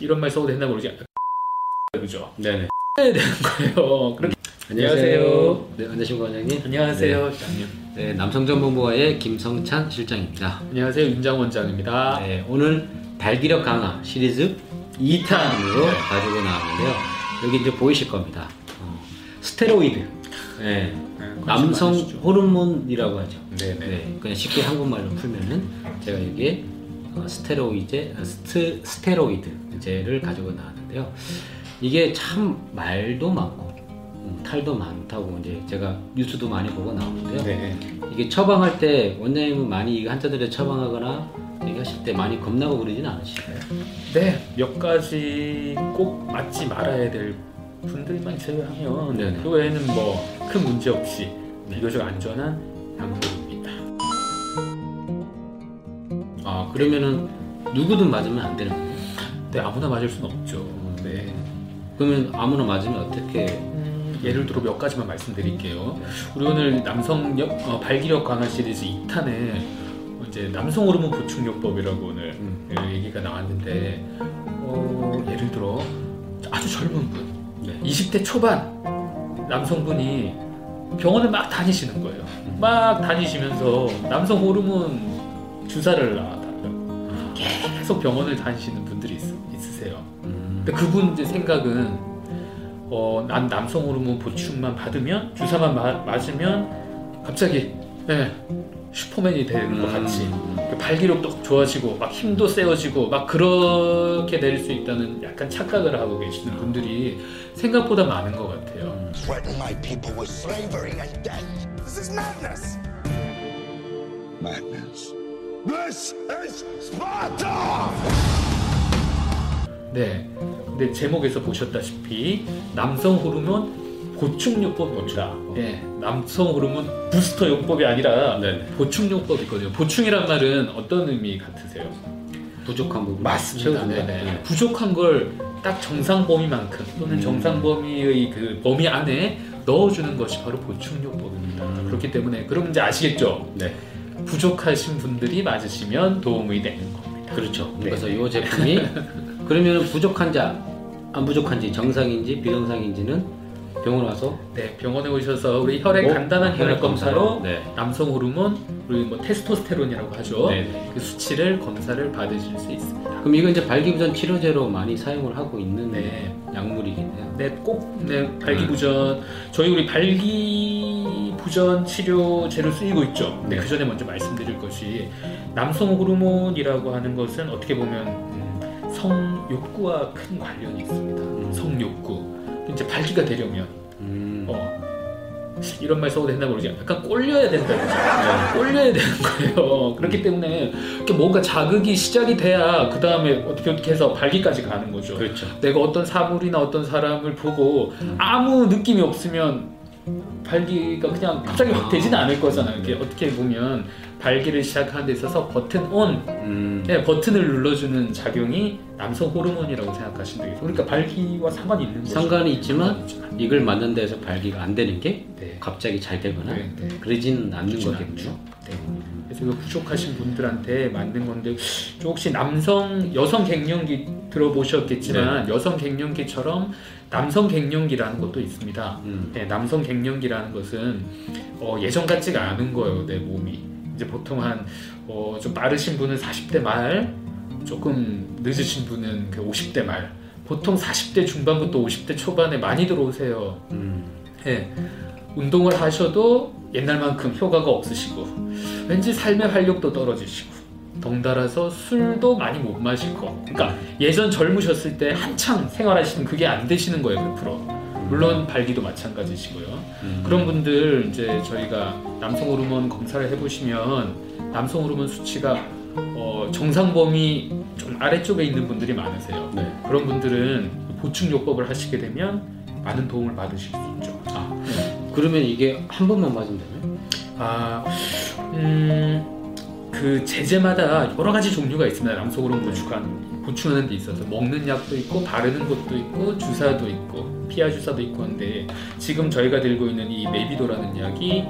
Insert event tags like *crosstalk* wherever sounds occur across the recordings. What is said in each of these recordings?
이런 말 써도 된다고 그러지 그죠? 네네. 해야 되는 거예요. 그렇게 안녕하세요. 네, 안녕하십니까 원장님. 안녕하세요, 시장님. 네, 남성정보부와의 김성찬 실장입니다. 안녕하세요, 윤장 원장입니다. 네, 오늘 발기력 강화 시리즈 2탄으로 가지고 나왔는데요. 여기 이제 보이실 겁니다. 어, 스테로이드. 네, 네, 남성? 호르몬이라고 하죠. 네네. 네, 그냥 쉽게 한국말로 풀면은 제가 여기에 어, 스테로이드, 스트, 스테로이드 제를 가지고 나왔는데요. 이게 참 말도 많고 음, 탈도 많다고 이제 제가 뉴스도 많이 보고 나오는데요. 네. 이게 처방할 때 원장님은 많이 이 환자들의 처방하거나 얘기하실 때 많이 겁나고 그러진 않으실까요? 네, 몇 가지 꼭 맞지 말아야 될 분들만 제외하면 네네. 그 외에는 뭐 큰 문제 없이 비교적 안전한 약물입니다. 아 그러면은 누구든 맞으면 안 되는 거예요? 네, 아무나 맞을 수는 없죠. 네. 그러면 아무나 맞으면 어떻게? 음, 예를 들어 몇 가지만 말씀드릴게요. 우리 오늘 남성 역- 어, 발기력 강화 시리즈 2탄에 이제 남성 호르몬 보충요법이라고 오늘 음. 예, 얘기가 나왔는데 어, 예를 들어 아주 젊은 분, 네. 20대 초반 남성분이 병원을 막 다니시는 거예요. 막 다니시면서 남성 호르몬 주사를 놔달라고 계속 병원을 다니시는 분들이 있, 있으세요. 음, 근데 그분 이제 생각은 어, 난 남성 호르몬 보충만 받으면 주사만 마- 맞으면 갑자기 예, 슈퍼맨이 되는 것 같이 음, 그 발기력도 좋아지고 막 힘도 세워지고 막 그렇게 될수 있다는 약간 착각을 하고 계시는 분들이 생각보다 많은 것 같아요. 음. madness. This is Sparta! 네. 근데 제목에서 보셨다시피 남성 호르몬 보충요법입니다. 예, 남성 호르몬 부스터 요법이 아니라 네네. 보충요법이거든요. 보충이란 말은 어떤 의미 같으세요? 부족한 부분 맞습니다. 채워준다. 네네. 부족한 걸 딱 정상 범위만큼 또는 음. 정상 범위의 그 범위 안에 넣어주는 것이 바로 보충요법입니다. 음. 그렇기 때문에 그럼 이제 아시겠죠? 네. 부족하신 분들이 맞으시면 도움이 되는 겁니다. 그렇죠. 네. 그래서 이 제품이 그러면 부족한 자, 안 부족한지 정상인지 비정상인지는 병원 와서 네, 병원에 오셔서 우리 혈액 뭐? 간단한 아, 혈액 검사로? 네. 남성 호르몬 그리고 뭐 테스토스테론이라고 하죠. 네. 그 수치를 검사를 받으실 수 있습니다. 그럼 이건 이제 발기부전 치료제로 많이 사용을 하고 있는 네. 약물이겠네요. 네, 꼭 네, 발기부전 저희 우리 발기 부전 치료제로 쓰이고 있죠. 네, 네. 그 전에 먼저 말씀드릴 것이 남성 호르몬이라고 하는 것은 어떻게 보면 음, 성욕구와 큰 관련이 있습니다. 음. 성욕구. 이제 발기가 되려면 음. 어, 이런 말 써도 된다고 그러지 약간 꼴려야 된다 그러죠 꼴려야 되는 거예요 그렇기 때문에 이렇게 뭔가 자극이 시작이 돼야 그 다음에 어떻게 어떻게 해서 발기까지 가는 거죠 그렇죠. 내가 어떤 사물이나 어떤 사람을 보고 아무 느낌이 없으면 발기가 그냥 갑자기 확 되지는 않을 거잖아요 이렇게 어떻게 보면 발기를 시작하는 데 있어서 버튼 온 음. 네, 버튼을 눌러주는 작용이 남성 호르몬이라고 생각하시면 되겠어요 그러니까 발기와 상관이 있는 거죠 상관이 있지만 이걸 맞는 데서 발기가 안 되는 게 네. 갑자기 잘 되거나 네, 네. 그러지는 않는. 네. 그래서 그 부족하신 분들한테 맞는 건데 저 혹시 남성 여성 갱년기 들어보셨겠지만 여성 갱년기처럼 남성 갱년기라는 것도 있습니다. 음. 네, 남성 갱년기라는 것은 어, 예전 같지가 않은 거예요 내 몸이 이제 보통 한 어, 좀 빠르신 분은 40대 말 조금 늦으신 분은 그 50대 말 보통 40대 중반부터 50대 초반에 많이 들어오세요. 음. 예, 운동을 하셔도 옛날만큼 효과가 없으시고 왠지 삶의 활력도 떨어지시고 덩달아서 술도 많이 못 마실 거. 그러니까 예전 젊으셨을 때 한창 생활하시는 그게 안 되시는 거예요, 100%. 물론 발기도 마찬가지시고요. 음. 그런 분들 이제 저희가 남성 호르몬 검사를 해보시면 남성 호르몬 수치가 어, 정상 범위 좀 아래쪽에 있는 분들이 많으세요. 네. 그런 분들은 보충 요법을 하시게 되면 많은 도움을 받으실 수 있죠. 아, 그러면 이게 한 번만 맞으면 되나요? 아, 음, 그 제제마다 여러 가지 종류가 있습니다. 남성호르몬 보충한 보충하는 데 있어서 먹는 약도 있고 바르는 것도 있고 주사도 있고 피하 주사도 있고 한데 지금 저희가 들고 있는 이 메비도라는 약이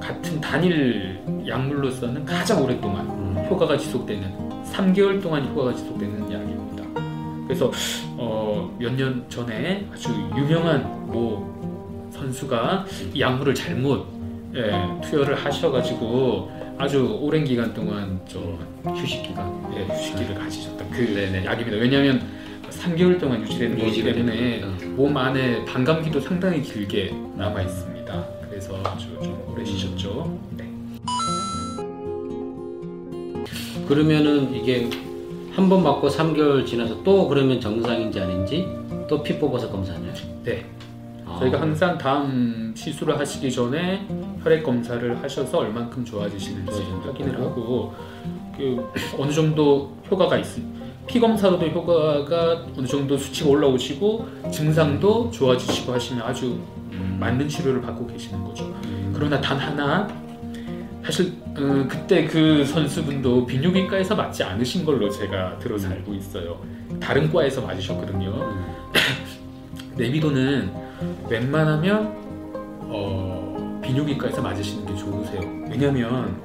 같은 단일 약물로서는 가장 오랫동안 음. 효과가 지속되는 3개월 동안 효과가 지속되는 약입니다. 그래서 어, 몇 년 전에 아주 유명한 뭐 선수가 이 약물을 잘못 예, 투여를 하셔가지고 아주 오랜 기간 동안 좀 휴식 기간. 예, 휴식기를 가지셨던 그 네네. 약입니다. 왜냐하면 3개월 동안 유지되는 거기 유지가 때문에 됩니다. 몸 안에 반감기도 상당히 길게 남아 있습니다. 그래서 아주 좀 오래 쉬셨죠. 네. 그러면은 이게 한 번 맞고 3개월 지나서 또 그러면 정상인지 아닌지 또 피 뽑아서 검사하나요? 네. 아. 저희가 항상 다음 시술을 하시기 전에 혈액 검사를 하셔서 얼만큼 좋아지시는지 좋아진다. 확인을 하고 그 어느 정도 효과가 있습. 피 검사로도 효과가 어느 정도 수치가 올라오시고 증상도 좋아지시고 하시면 아주 음. 맞는 치료를 받고 계시는 거죠. 음. 그러나 단 하나 사실 어, 그때 그 선수분도 비뇨기과에서 맞지 않으신 걸로 제가 들어서 알고 있어요. 다른 과에서 맞으셨거든요. 음. *coughs* 내비도는 웬만하면 어, 비뇨기과에서 맞으시는 게 좋으세요. 왜냐면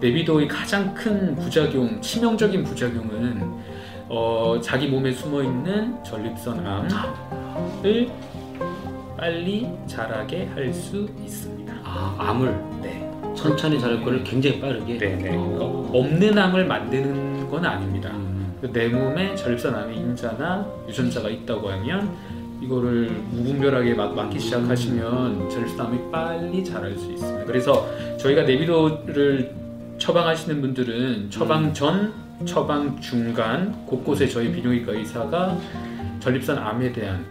내비도의 가장 큰 부작용, 치명적인 부작용은 어, 자기 몸에 숨어 있는 전립선 암을 빨리 자라게 할 수 있습니다. 아 암을 네. 천천히 자랄 거를 굉장히 빠르게. 네네. 어. 없는 암을 만드는 건 아닙니다. 음. 내 몸에 전립선 암의 인자나 유전자가 있다고 하면 이거를 무분별하게 막 맞기 시작하시면 암이 빨리 자랄 수 있습니다. 그래서 저희가 내비도를 처방하시는 분들은 처방 전, 처방 중간 곳곳에 저희 비뇨기과 의사가 전립선 암에 대한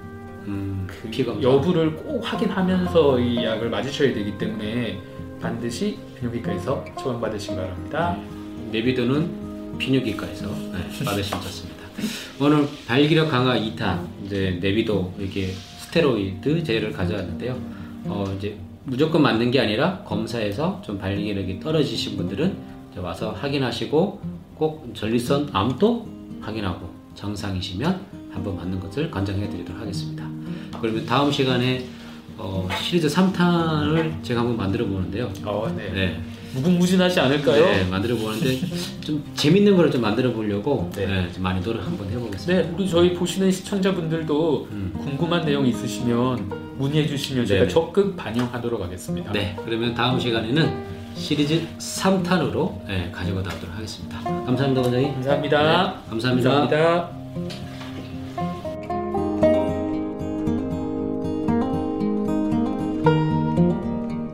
음. 그. 여부를 꼭 확인하면서 이 약을 맞으셔야 되기 때문에 반드시 비뇨기과에서 처방받으시기 바랍니다. 내비도는 비뇨기과에서 네, 받으시면 좋습니다. 오늘 발기력 강화 2탄 이제 내비도 이렇게 스테로이드 제를 가져왔는데요. 어 이제 무조건 맞는 게 아니라 검사에서 좀 발기력이 떨어지신 분들은 와서 확인하시고 꼭 전립선 암도 확인하고 정상이시면 한번 맞는 것을 권장해 드리도록 하겠습니다. 그러면 다음 시간에 어, 시리즈 3탄을 제가 한번 만들어 보는데요. 어, 네. 네. 무궁무진하지 않을까요? 네, 만들어 보는데 좀 재밌는 거를 좀 만들어 보려고 네. 네, 좀 많이 노력 한번 해보겠습니다. 네, 우리 저희 보시는 시청자분들도 음. 궁금한 내용 있으시면 문의해 주시면 제가 네네. 적극 반영하도록 하겠습니다. 네, 그러면 다음 시간에는 시리즈 3탄으로 네, 가지고 나오도록 하겠습니다. 감사합니다, 원장님. 감사합니다. 네, 감사합니다. 감사합니다.